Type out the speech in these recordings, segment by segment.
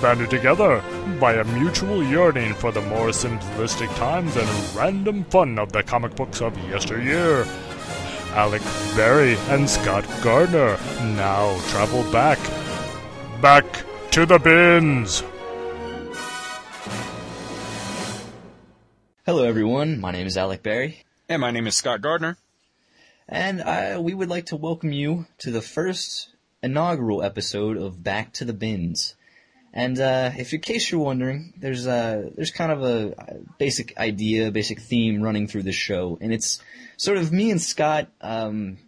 banded together by a mutual yearning for the more simplistic times and random fun of the comic books of yesteryear. Alec Berry and Scott Gardner now travel back, back to the bins. Hello, everyone. My name is Alec Berry, And my name is Scott Gardner. and I, we would like to welcome you to the first inaugural episode of Back to the Bins. And uh, if in case you're wondering, there's uh, there's kind of a basic idea, basic theme running through the show, and it's sort of me and Scott. Um,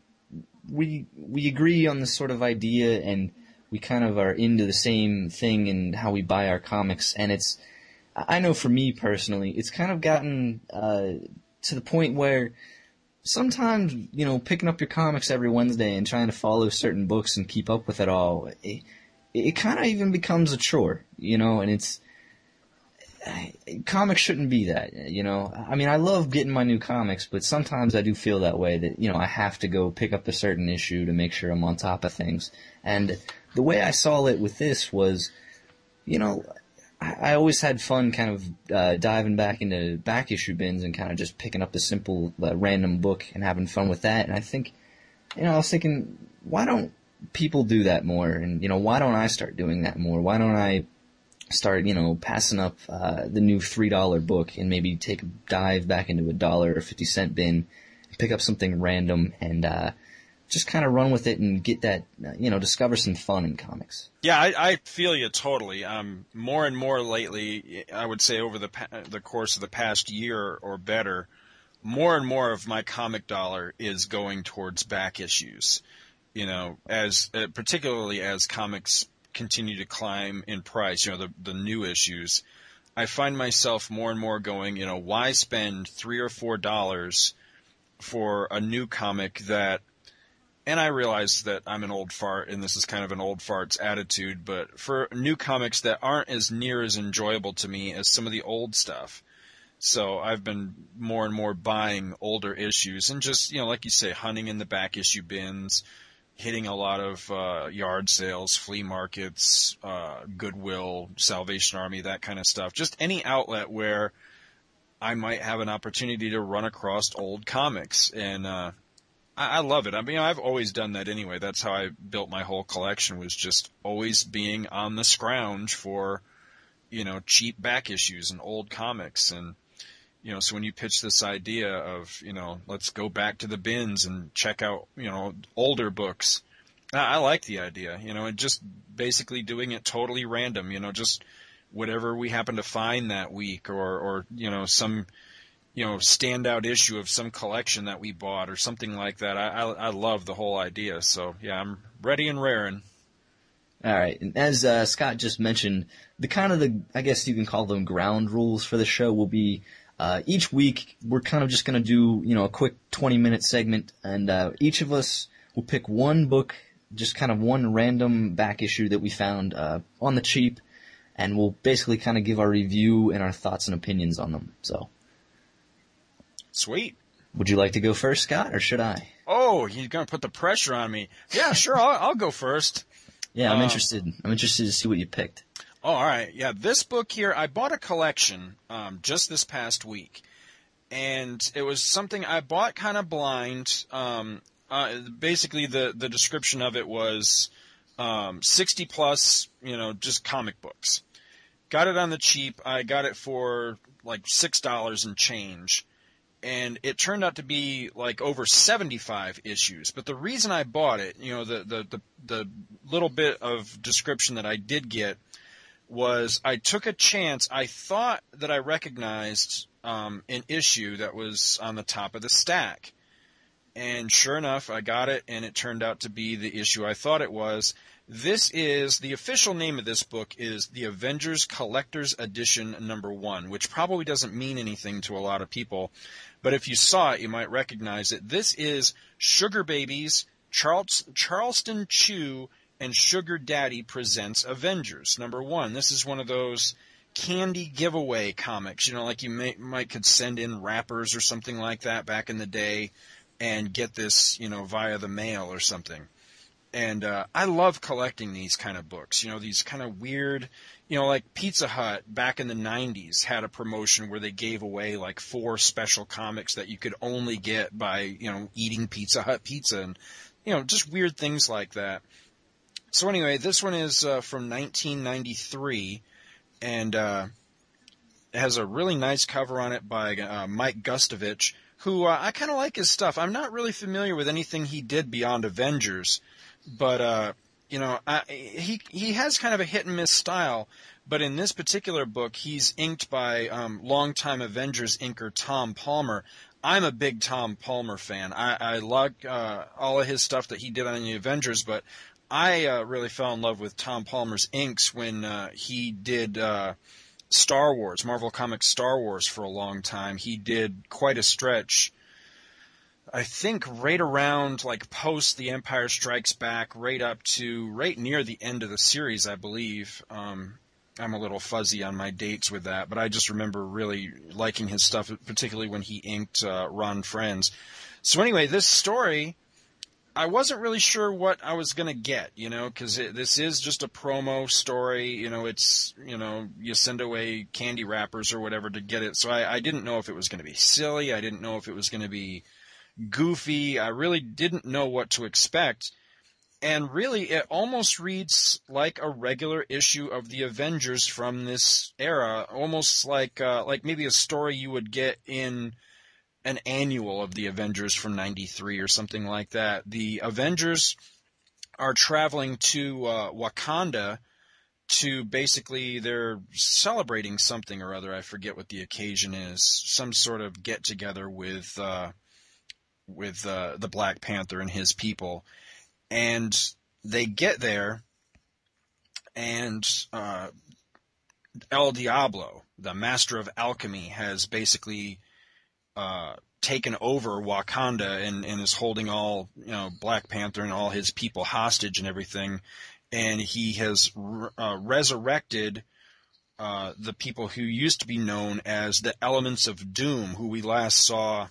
we we agree on this sort of idea, and we kind of are into the same thing and how we buy our comics. And it's I know for me personally, it's kind of gotten uh, to the point where sometimes you know picking up your comics every Wednesday and trying to follow certain books and keep up with it all. It, it kind of even becomes a chore, you know, and it's comics shouldn't be that, you know. I mean, I love getting my new comics, but sometimes I do feel that way that you know I have to go pick up a certain issue to make sure I'm on top of things. And the way I saw it with this was, you know, I, always had fun kind of uh, diving back into back issue bins and kind of just picking up a simple uh, random book and having fun with that. And I think, you know, I was thinking, why don't people do that more? And you know, why don't I start doing that more? Why don't I start, you know, passing up uh, the new three dollar book and maybe take a dive back into a dollar or fifty cent bin, pick up something random and uh, just kind of run with it and get that, you know, discover some fun in comics. Yeah, I, I feel you totally. Um, more and more lately, I would say over the pa- the course of the past year or better, more and more of my comic dollar is going towards back issues. You know, as uh, particularly as comics continue to climb in price, you know, the the new issues, I find myself more and more going, you know, why spend three or four dollars for a new comic that and I realize that I'm an old fart and this is kind of an old fart's attitude, but for new comics that aren't as near as enjoyable to me as some of the old stuff. So I've been more and more buying older issues and just, you know, like you say, hunting in the back issue bins, hitting a lot of uh, yard sales, flea markets, uh, Goodwill, Salvation Army, that kind of stuff. Just any outlet where I might have an opportunity to run across old comics. And uh, I, I love it. I mean, I've always done that anyway. That's how I built my whole collection was just always being on the scrounge for, you know, cheap back issues and old comics. And, you know, so when you pitch this idea of, you know, let's go back to the bins and check out, you know, older books, I, I like the idea, you know, and just basically doing it totally random, you know, just whatever we happen to find that week or, or, you know, some, you know, standout issue of some collection that we bought or something like that. I, I, I love the whole idea. So yeah, I'm ready and raring. All right, and as uh, Scott just mentioned, the kind of the I guess you can call them ground rules for the show will be uh, each week we're kind of just going to do you know a quick 20 minute segment, and uh, each of us will pick one book, just kind of one random back issue that we found uh, on the cheap, and we'll basically kind of give our review and our thoughts and opinions on them. So, Sweet. would you like to go first, Scott, or should I? Oh, you're gonna put the pressure on me. Yeah, sure. I'll, I'll go first. Yeah, I'm Um, interested. I'm interested to see what you picked. Oh, all right. Yeah, this book here, I bought a collection um, just this past week, and it was something I bought kind of blind. Um, uh, basically, the the description of it was um, 60 plus, you know, just comic books. Got it on the cheap. I got it for like six dollars and change. And it turned out to be like over 75 issues. But the reason I bought it, you know, the, the, the, the little bit of description that I did get was I took a chance. I thought that I recognized um, an issue that was on the top of the stack. And sure enough, I got it, and it turned out to be the issue I thought it was. This is the official name of this book is the Avengers Collector's Edition number one, which probably doesn't mean anything to a lot of people, but if you saw it, you might recognize it. This is Sugar Babies, Charles, Charleston Chew, and Sugar Daddy presents Avengers number one. This is one of those candy giveaway comics, you know, like you may, might could send in wrappers or something like that back in the day and get this, you know, via the mail or something. and uh, I love collecting these kind of books. You know, these kind of weird, you know, like Pizza Hut back in the '90s had a promotion where they gave away like four special comics that you could only get by you know eating Pizza Hut pizza, and you know, just weird things like that. So anyway, this one is uh, from 1993, and uh, has a really nice cover on it by uh, Mike Gustovich, who uh, I kind of like his stuff. I'm not really familiar with anything he did beyond Avengers but uh, you know, I, he he has kind of a hit and miss style. But in this particular book, he's inked by um, longtime Avengers inker Tom Palmer. I'm a big Tom Palmer fan. I, I like uh, all of his stuff that he did on the Avengers, but I uh, really fell in love with Tom Palmer's inks when uh, he did uh, Star Wars, Marvel Comics Star Wars for a long time. He did quite a stretch I think right around like post The Empire Strikes Back, right up to right near the end of the series, I believe. Um, I'm a little fuzzy on my dates with that, but I just remember really liking his stuff, particularly when he inked uh, Ron Frenz. So anyway, this story, I wasn't really sure what I was gonna get, you know, because this is just a promo story. You know, it's you know you send away candy wrappers or whatever to get it. So I, I didn't know if it was gonna be silly. I didn't know if it was gonna be goofy. I really didn't know what to expect. And really, it almost reads like a regular issue of the Avengers from this era, almost like uh, like maybe a story you would get in an annual of the Avengers from '93 or something like that. The Avengers are traveling to uh, Wakanda to basically they're celebrating something or other. I forget what the occasion is. Some sort of get together with. Uh, with uh, the Black Panther and his people, and they get there, and uh, El Diablo, the master of alchemy, has basically uh, taken over Wakanda and, and is holding all you know Black Panther and all his people hostage and everything, and he has uh, resurrected. Uh, the people who used to be known as the Elements of Doom, who we last saw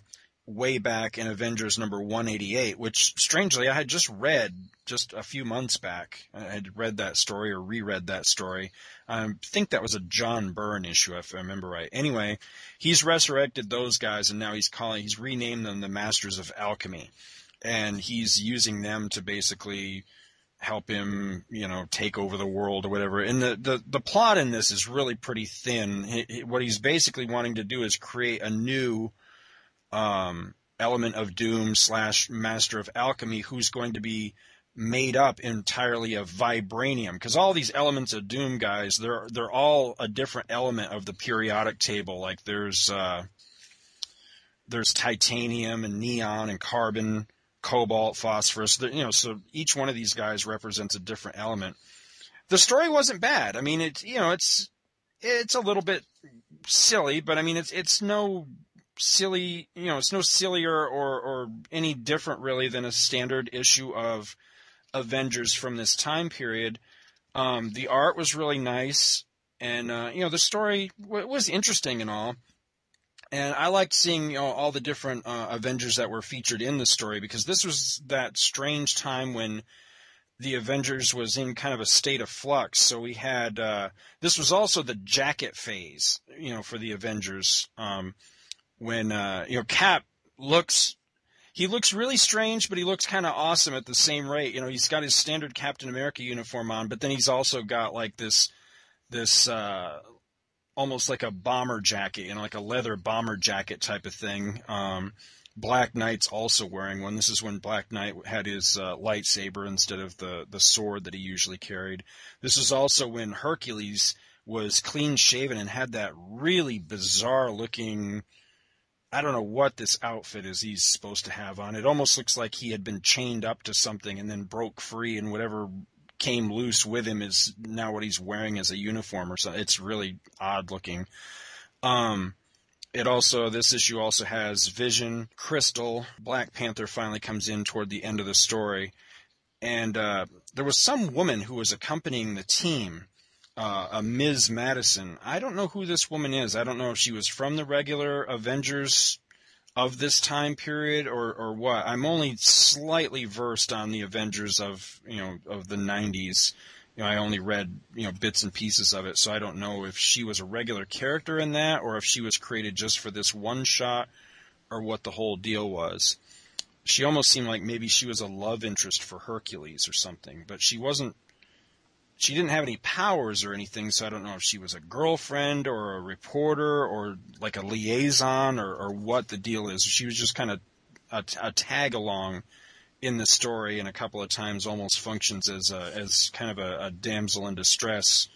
way back in Avengers number 188, which strangely I had just read just a few months back. I had read that story or reread that story. I think that was a John Byrne issue, if I remember right. Anyway, he's resurrected those guys and now he's calling, he's renamed them the Masters of Alchemy. And he's using them to basically help him, you know, take over the world or whatever. And the, the, the plot in this is really pretty thin. He, he, what he's basically wanting to do is create a new, um, element of doom slash master of alchemy who's going to be made up entirely of vibranium. Because all these elements of doom guys they're they're all a different element of the periodic table. Like there's uh, there's titanium and neon and carbon cobalt phosphorus. You know so each one of these guys represents a different element. The story wasn't bad. I mean it's you know it's it's a little bit silly but i mean it's it's no silly, you know, it's no sillier or, or any different really than a standard issue of Avengers from this time period. Um, the art was really nice, and uh, you know the story w- was interesting and all. And I liked seeing you know, all the different uh, Avengers that were featured in the story because this was that strange time when the Avengers was in kind of a state of flux. So we had uh, this was also the jacket phase, you know, for the Avengers. Um, when uh, you know Cap looks he looks really strange, but he looks kind of awesome at the same rate. You know, he's got his standard Captain America uniform on, but then he's also got like this this uh, almost like a bomber jacket, you know, like a leather bomber jacket type of thing. Um, Black Knight's also wearing one. This is when Black Knight had his uh, lightsaber instead of the the sword that he usually carried. This is also when Hercules was clean shaven and had that really bizarre looking I don't know what this outfit is he's supposed to have on. It almost looks like he had been chained up to something and then broke free, and whatever came loose with him is now what he's wearing as a uniform or something. It's really odd looking. Um, it also this issue also has Vision, Crystal, Black Panther finally comes in toward the end of the story, and uh, there was some woman who was accompanying the team uh, a Ms. Madison. I don't know who this woman is. I don't know if she was from the regular Avengers of this time period or or what. I'm only slightly versed on the Avengers of you know of the 90s. You know, I only read you know bits and pieces of it, so I don't know if she was a regular character in that or if she was created just for this one shot or what the whole deal was. She almost seemed like maybe she was a love interest for Hercules or something, but she wasn't she didn't have any powers or anything, so I don't know if she was a girlfriend or a reporter or like a liaison or, or what the deal is. She was just kind of a, a tag along in the story, and a couple of times almost functions as a, as kind of a, a damsel in distress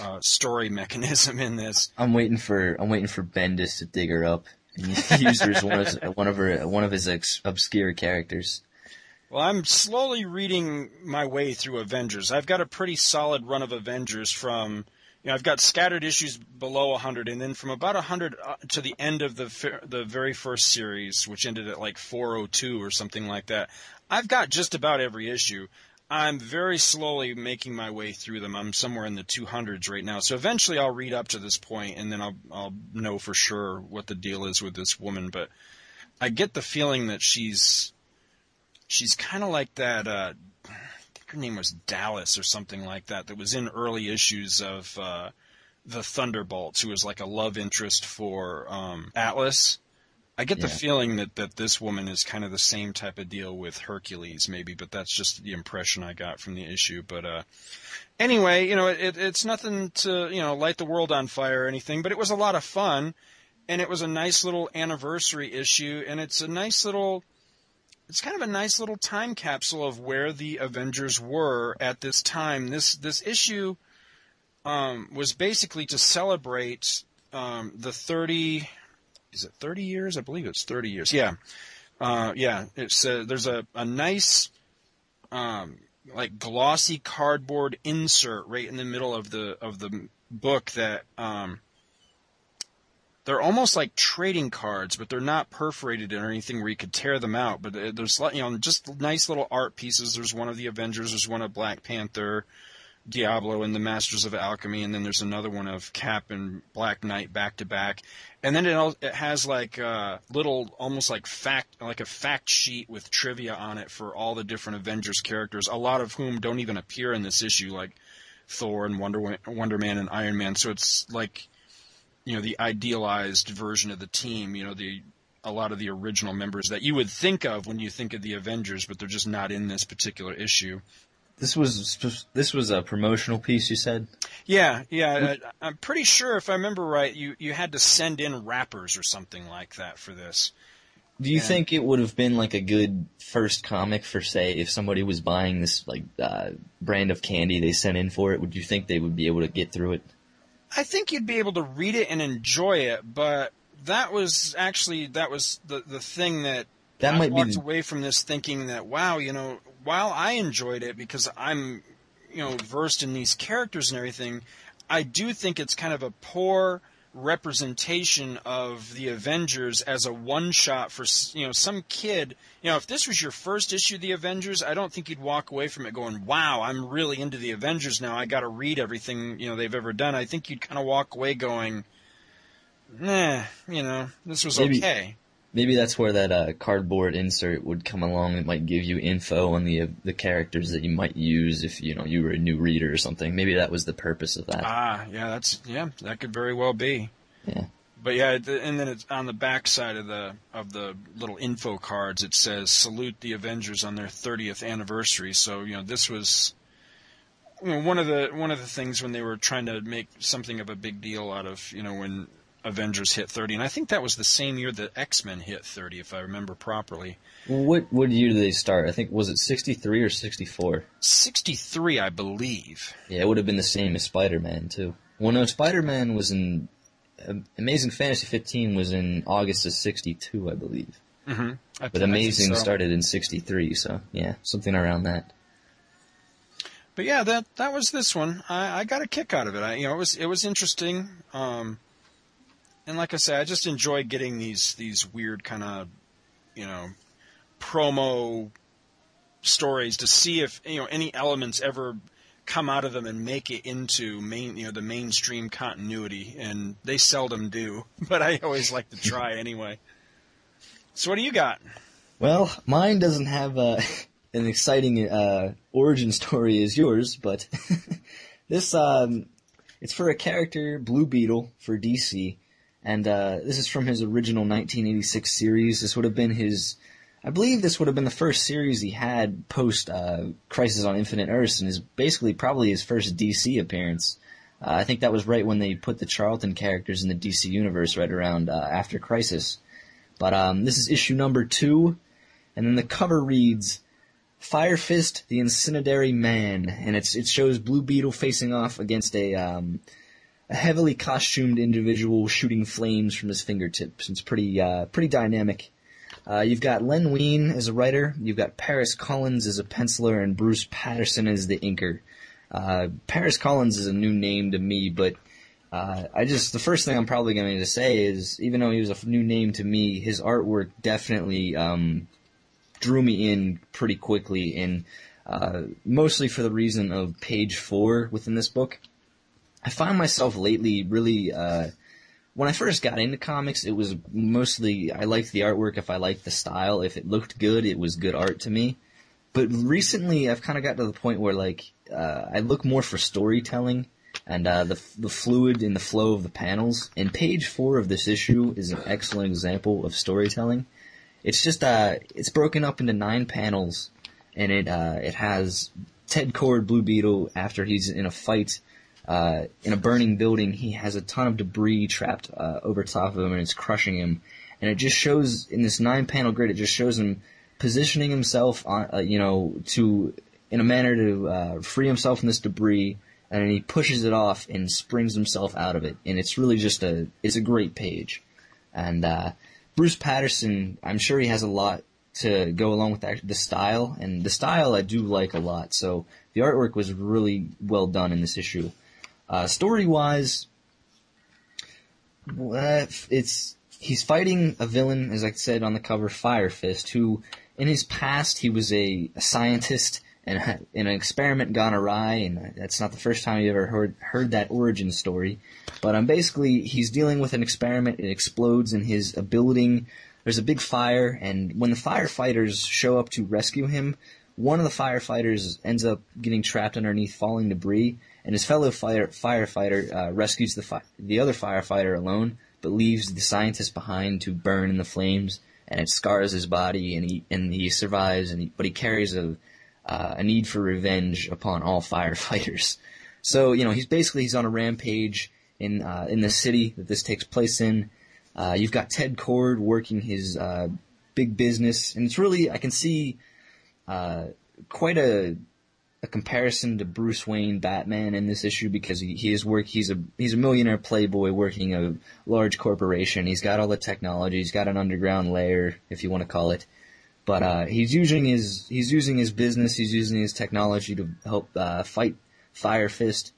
uh, story mechanism in this. I'm waiting for I'm waiting for Bendis to dig her up and use her as one of one of her one of his ex- obscure characters. Well, I'm slowly reading my way through Avengers. I've got a pretty solid run of Avengers from, you know, I've got scattered issues below 100, and then from about 100 uh, to the end of the the very first series, which ended at like 402 or something like that. I've got just about every issue. I'm very slowly making my way through them. I'm somewhere in the 200s right now. So eventually I'll read up to this point and then I'll I'll know for sure what the deal is with this woman, but I get the feeling that she's she's kind of like that. Uh, I think her name was Dallas or something like that. That was in early issues of uh, the Thunderbolts, who was like a love interest for um, Atlas. I get Yeah. the feeling that, that this woman is kind of the same type of deal with Hercules, maybe, but that's just the impression I got from the issue. But uh, anyway, you know, it, it's nothing to you know light the world on fire or anything, but it was a lot of fun, and it was a nice little anniversary issue, and it's a nice little it's kind of a nice little time capsule of where the Avengers were at this time. This this issue um, was basically to celebrate um, the 30 is it 30 years? I believe it's 30 years. Yeah. Uh, yeah, it's uh, there's a, a nice um, like glossy cardboard insert right in the middle of the of the book that um, they're almost like trading cards, but they're not perforated or anything where you could tear them out. But uh, there's you know just nice little art pieces. There's one of the Avengers. There's one of Black Panther, Diablo, and the Masters of Alchemy, and then there's another one of Cap and Black Knight back to back. And then it it has like uh, little almost like fact like a fact sheet with trivia on it for all the different Avengers characters, a lot of whom don't even appear in this issue, like Thor and Wonder Wonder Man and Iron Man. So it's like you know the idealized version of the team. You know the a lot of the original members that you would think of when you think of the Avengers, but they're just not in this particular issue. This was this was a promotional piece. You said. Yeah, yeah. I, I'm pretty sure if I remember right, you you had to send in wrappers or something like that for this. Do you Yeah. think it would have been like a good first comic for say if somebody was buying this like uh, brand of candy they sent in for it? Would you think they would be able to get through it? I think you'd be able to read it and enjoy it, but that was actually that was the the thing that That I might be walked the- away from this thinking that wow, you know, while I enjoyed it because I'm you know versed in these characters and everything, I do think it's kind of a poor representation of the Avengers as a one shot for you know some kid. You know, if this was your first issue of the Avengers, I don't think you'd walk away from it going, "Wow, I'm really into the Avengers now. I got to read everything you know they've ever done." I think you'd kind of walk away going, "Nah, you know, this was Maybe- okay." Maybe that's where that uh, cardboard insert would come along. It might give you info on the uh, the characters that you might use if you know you were a new reader or something. Maybe that was the purpose of that. Ah, yeah, that's yeah, that could very well be. Yeah. But yeah, and then it's on the back side of the of the little info cards. It says "Salute the Avengers on their 30th anniversary." So you know, this was you know, one of the one of the things when they were trying to make something of a big deal out of you know when Avengers hit 30, and I think that was the same year that X Men hit 30, if I remember properly. What what year did they start? I think was it sixty three or sixty four? 63, I believe. Yeah, it would have been the same as Spider Man too. Well, no, Spider Man was in um, Amazing Fantasy fifteen was in August of sixty two, I believe. Mm-hmm. But Amazing started in sixty three, so yeah, something around that. But yeah, that that was this one. I, I got a kick out of it. I, you know, it was it was interesting. Um, and like I said, I just enjoy getting these these weird kind of, you know, promo stories to see if you know any elements ever come out of them and make it into main you know the mainstream continuity and they seldom do but i always like to try anyway So what do you got? Well, mine doesn't have uh, an exciting uh, origin story as yours, but this um, it's for a character Blue Beetle for DC, and uh, this is from his original 1986 series. This would have been his, I believe, this would have been the first series he had post uh, Crisis on Infinite Earths, and is basically probably his first DC appearance. Uh, I think that was right when they put the Charlton characters in the DC universe, right around uh, after Crisis. But um, this is issue number two, and then the cover reads Fire Fist, the Incendiary Man, and it's it shows Blue Beetle facing off against a um, a heavily costumed individual shooting flames from his fingertips. It's pretty uh, pretty dynamic. Uh, you've got Len Wein as a writer, you've got Paris Collins as a penciler, and Bruce Patterson as the inker. Uh, Paris Collins is a new name to me, but uh, I just the first thing I'm probably going to say is even though he was a new name to me, his artwork definitely um, drew me in pretty quickly, and uh, mostly for the reason of page four within this book. I find myself lately really. Uh, when I first got into comics, it was mostly I liked the artwork if I liked the style. If it looked good, it was good art to me. But recently, I've kind of got to the point where like uh, I look more for storytelling and uh, the the fluid and the flow of the panels. And page four of this issue is an excellent example of storytelling. It's just uh, it's broken up into nine panels, and it uh, it has Ted Kord Blue Beetle after he's in a fight uh, in a burning building. He has a ton of debris trapped uh, over top of him, and it's crushing him. And it just shows in this nine panel grid. It just shows him positioning himself on, uh, you know, to in a manner to uh, free himself from this debris, and he pushes it off and springs himself out of it. And it's really just a it's a great page. And uh, Bruce Patterson, I'm sure he has a lot to go along with that the style, and the style I do like a lot. So the artwork was really well done in this issue. Uh, story wise, it's he's fighting a villain, as I said on the cover, Fire Fist, who in his past he was a, a scientist and in an experiment gone awry, and that's not the first time you ever heard heard that origin story. But um, basically, he's dealing with an experiment. It explodes in his building. There's a big fire, and when the firefighters show up to rescue him, one of the firefighters ends up getting trapped underneath falling debris, and his fellow fire, firefighter uh, rescues the fi- the other firefighter alone, but leaves the scientist behind to burn in the flames, and it scars his body, and he and he survives, and he, but he carries a uh, a need for revenge upon all firefighters. So you know he's basically he's on a rampage in uh, in the city that this takes place in. Uh, you've got Ted Kord working his uh, big business, and it's really I can see uh, quite a a comparison to Bruce Wayne Batman in this issue because he, he is work he's a he's a millionaire playboy working a large corporation. He's got all the technology. He's got an underground lair, if you want to call it. But uh, he's using his he's using his business. He's using his technology to help uh, fight Fire Fist.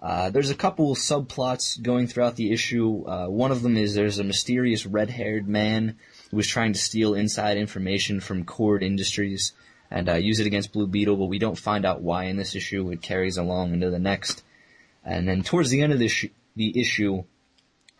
Uh, there's a couple subplots going throughout the issue. Uh, one of them is there's a mysterious red-haired man who was trying to steal inside information from Kord Industries and uh, use it against Blue Beetle, but we don't find out why in this issue. It carries along into the next. And then towards the end of sh- the issue,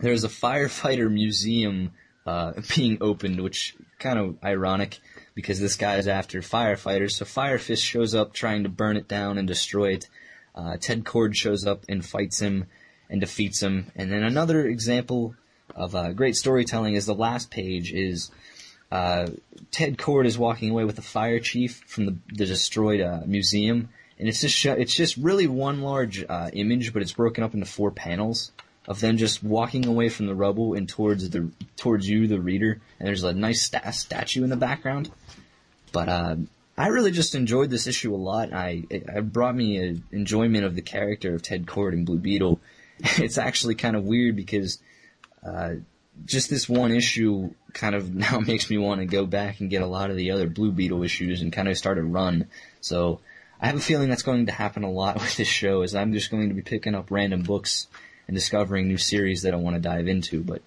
there's a firefighter museum uh, being opened, which kind of ironic because this guy is after firefighters. So Firefist shows up trying to burn it down and destroy it. Uh, Ted Kord shows up and fights him and defeats him. And then another example of uh, great storytelling is the last page is uh, Ted Kord is walking away with the fire chief from the, the destroyed uh, museum, and it's just it's just really one large uh, image, but it's broken up into four panels of them just walking away from the rubble and towards the towards you, the reader. And there's a nice sta- statue in the background. But uh, I really just enjoyed this issue a lot. I it, it brought me an enjoyment of the character of Ted Kord and Blue Beetle. It's actually kind of weird because uh, just this one issue kind of now makes me want to go back and get a lot of the other Blue Beetle issues and kind of start a run. So I have a feeling that's going to happen a lot with this show, is I'm just going to be picking up random books and discovering new series that I want to dive into. But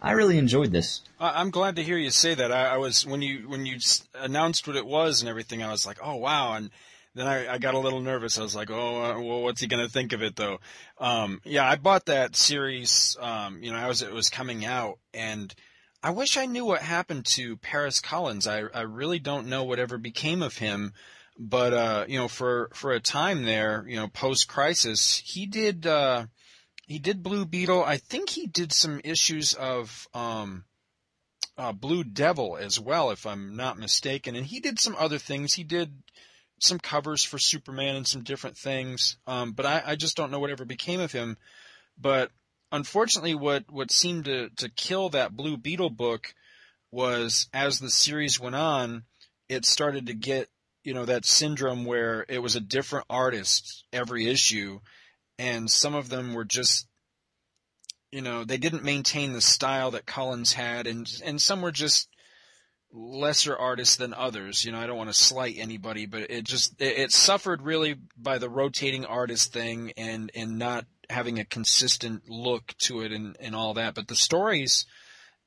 I really enjoyed this. I'm glad to hear you say that. I, I was when you when you announced what it was and everything. I was like, oh wow, and then I, I got a little nervous. I was like, oh, uh, well, what's he going to think of it though? Um, yeah, I bought that series, um, you know, as it was coming out and I wish I knew what happened to Paris Collins. I I really don't know whatever became of him. But uh, you know, for for a time there, you know, post crisis, he did uh, he did Blue Beetle. I think he did some issues of um, uh, Blue Devil as well, if I'm not mistaken. And he did some other things. He did some covers for Superman and some different things. Um, but I, I just don't know whatever became of him. But unfortunately, what what seemed to to kill that Blue Beetle book was as the series went on, it started to get you know that syndrome where it was a different artist every issue, and some of them were just you know they didn't maintain the style that Collins had, and and some were just lesser artists than others. You know, I don't want to slight anybody, but it just it, it suffered really by the rotating artist thing and and not having a consistent look to it and, and all that. But the stories,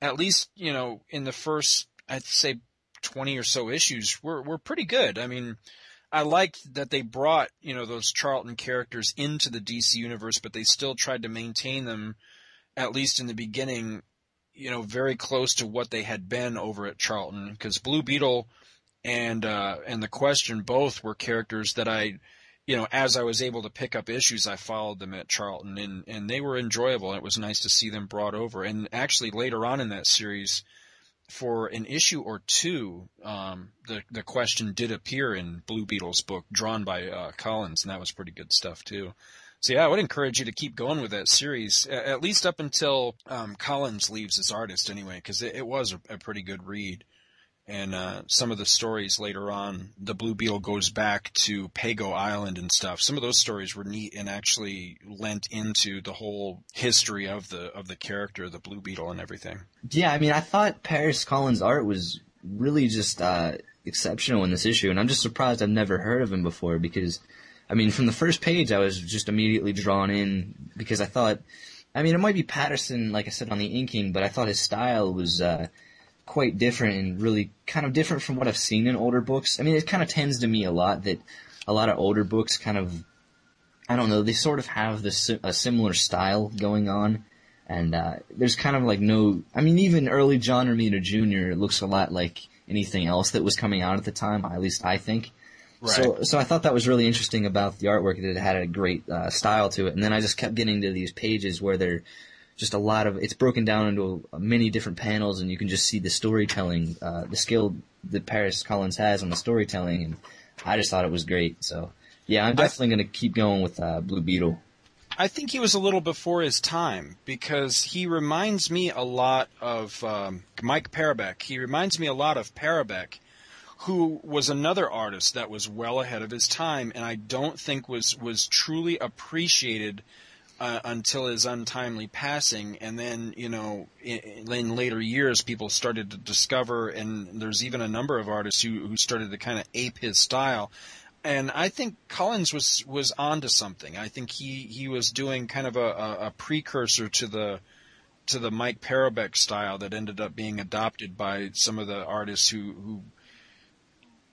at least, you know, in the first, I'd say 20 or so issues were, were pretty good. I mean, I liked that they brought, you know, those Charlton characters into the DC universe, but they still tried to maintain them, at least in the beginning, you know, very close to what they had been over at Charlton. Because Blue Beetle and, uh, and The Question both were characters that I, you know, as I was able to pick up issues, I followed them at Charlton, and and they were enjoyable. and It was nice to see them brought over. And actually, later on in that series, for an issue or two, um, the the question did appear in Blue Beetle's book, drawn by uh, Collins, and that was pretty good stuff too. So yeah, I would encourage you to keep going with that series, at least up until um, Collins leaves as artist, anyway, because it, it, was a, a pretty good read and uh, some of the stories later on, the Blue Beetle goes back to Pago Island and stuff. Some of those stories were neat and actually lent into the whole history of the of the character, the Blue Beetle, and everything. Yeah, I mean, I thought Paris Collins' art was really just uh, exceptional in this issue, and I'm just surprised I've never heard of him before because, I mean, from the first page, I was just immediately drawn in because I thought, I mean, it might be Patterson, like I said, on the inking, but I thought his style was. Uh, quite different and really kind of different from what I've seen in older books. I mean, it kind of tends to me a lot that a lot of older books kind of, I don't know, they sort of have this a similar style going on. And uh, there's kind of like no, I mean, even early John Romita Jr. looks a lot like anything else that was coming out at the time. At least I think. Right. So, so I thought that was really interesting about the artwork that it had a great uh, style to it. And then I just kept getting to these pages where they're just a lot of it's broken down into many different panels, and you can just see the storytelling, uh, the skill that Paris Collins has on the storytelling, and I just thought it was great. So yeah, I'm definitely going to keep going with uh, Blue Beetle. I think he was a little before his time because he reminds me a lot of um, Mike Parobeck. He reminds me a lot of Parobeck, who was another artist that was well ahead of his time, and I don't think was was truly appreciated uh, until his untimely passing, and then you know in, in, later years people started to discover, and there's even a number of artists who who started to kind of ape his style. And I think Collins was was onto something. I think he he was doing kind of a, a, a precursor to the to the Mike Parobeck style that ended up being adopted by some of the artists who who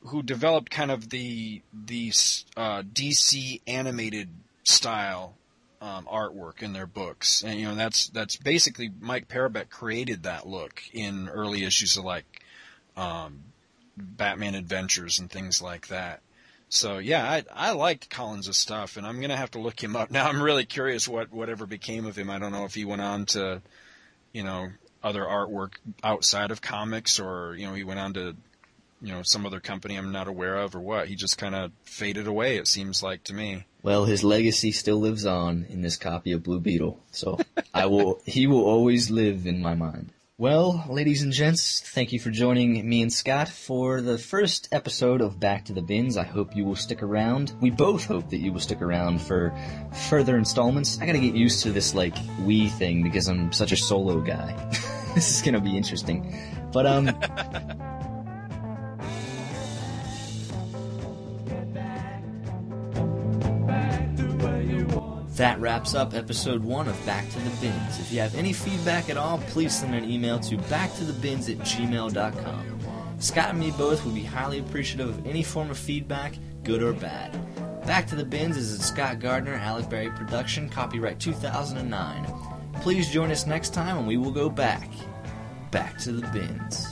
who developed kind of the the uh, DC animated style um, artwork in their books, and you know that's that's basically Mike Parobeck created that look in early issues of like um, Batman Adventures and things like that. So yeah, I I liked Collins' stuff, and I'm gonna have to look him up now. I'm really curious what whatever became of him. I don't know if he went on to, you know, other artwork outside of comics, or you know, he went on to you know some other company I'm not aware of or what. He just kind of faded away. It seems like to me. Well, his legacy still lives on in this copy of Blue Beetle, so I will. He will always live in my mind. Well, ladies and gents, thank you for joining me and Scott for the first episode of Back to the Bins. I hope you will stick around. We both hope that you will stick around for further installments. I gotta get used to this, like, we thing because I'm such a solo guy. this is gonna be interesting. But, um, That wraps up episode one of Back to the Bins. If you have any feedback at all, please send an email to backtothebins at gmail.com. Scott and me both would be highly appreciative of any form of feedback, good or bad. Back to the Bins is a Scott Gardner, Alec Berry production, copyright 2009. Please join us next time and we will go back back to the bins.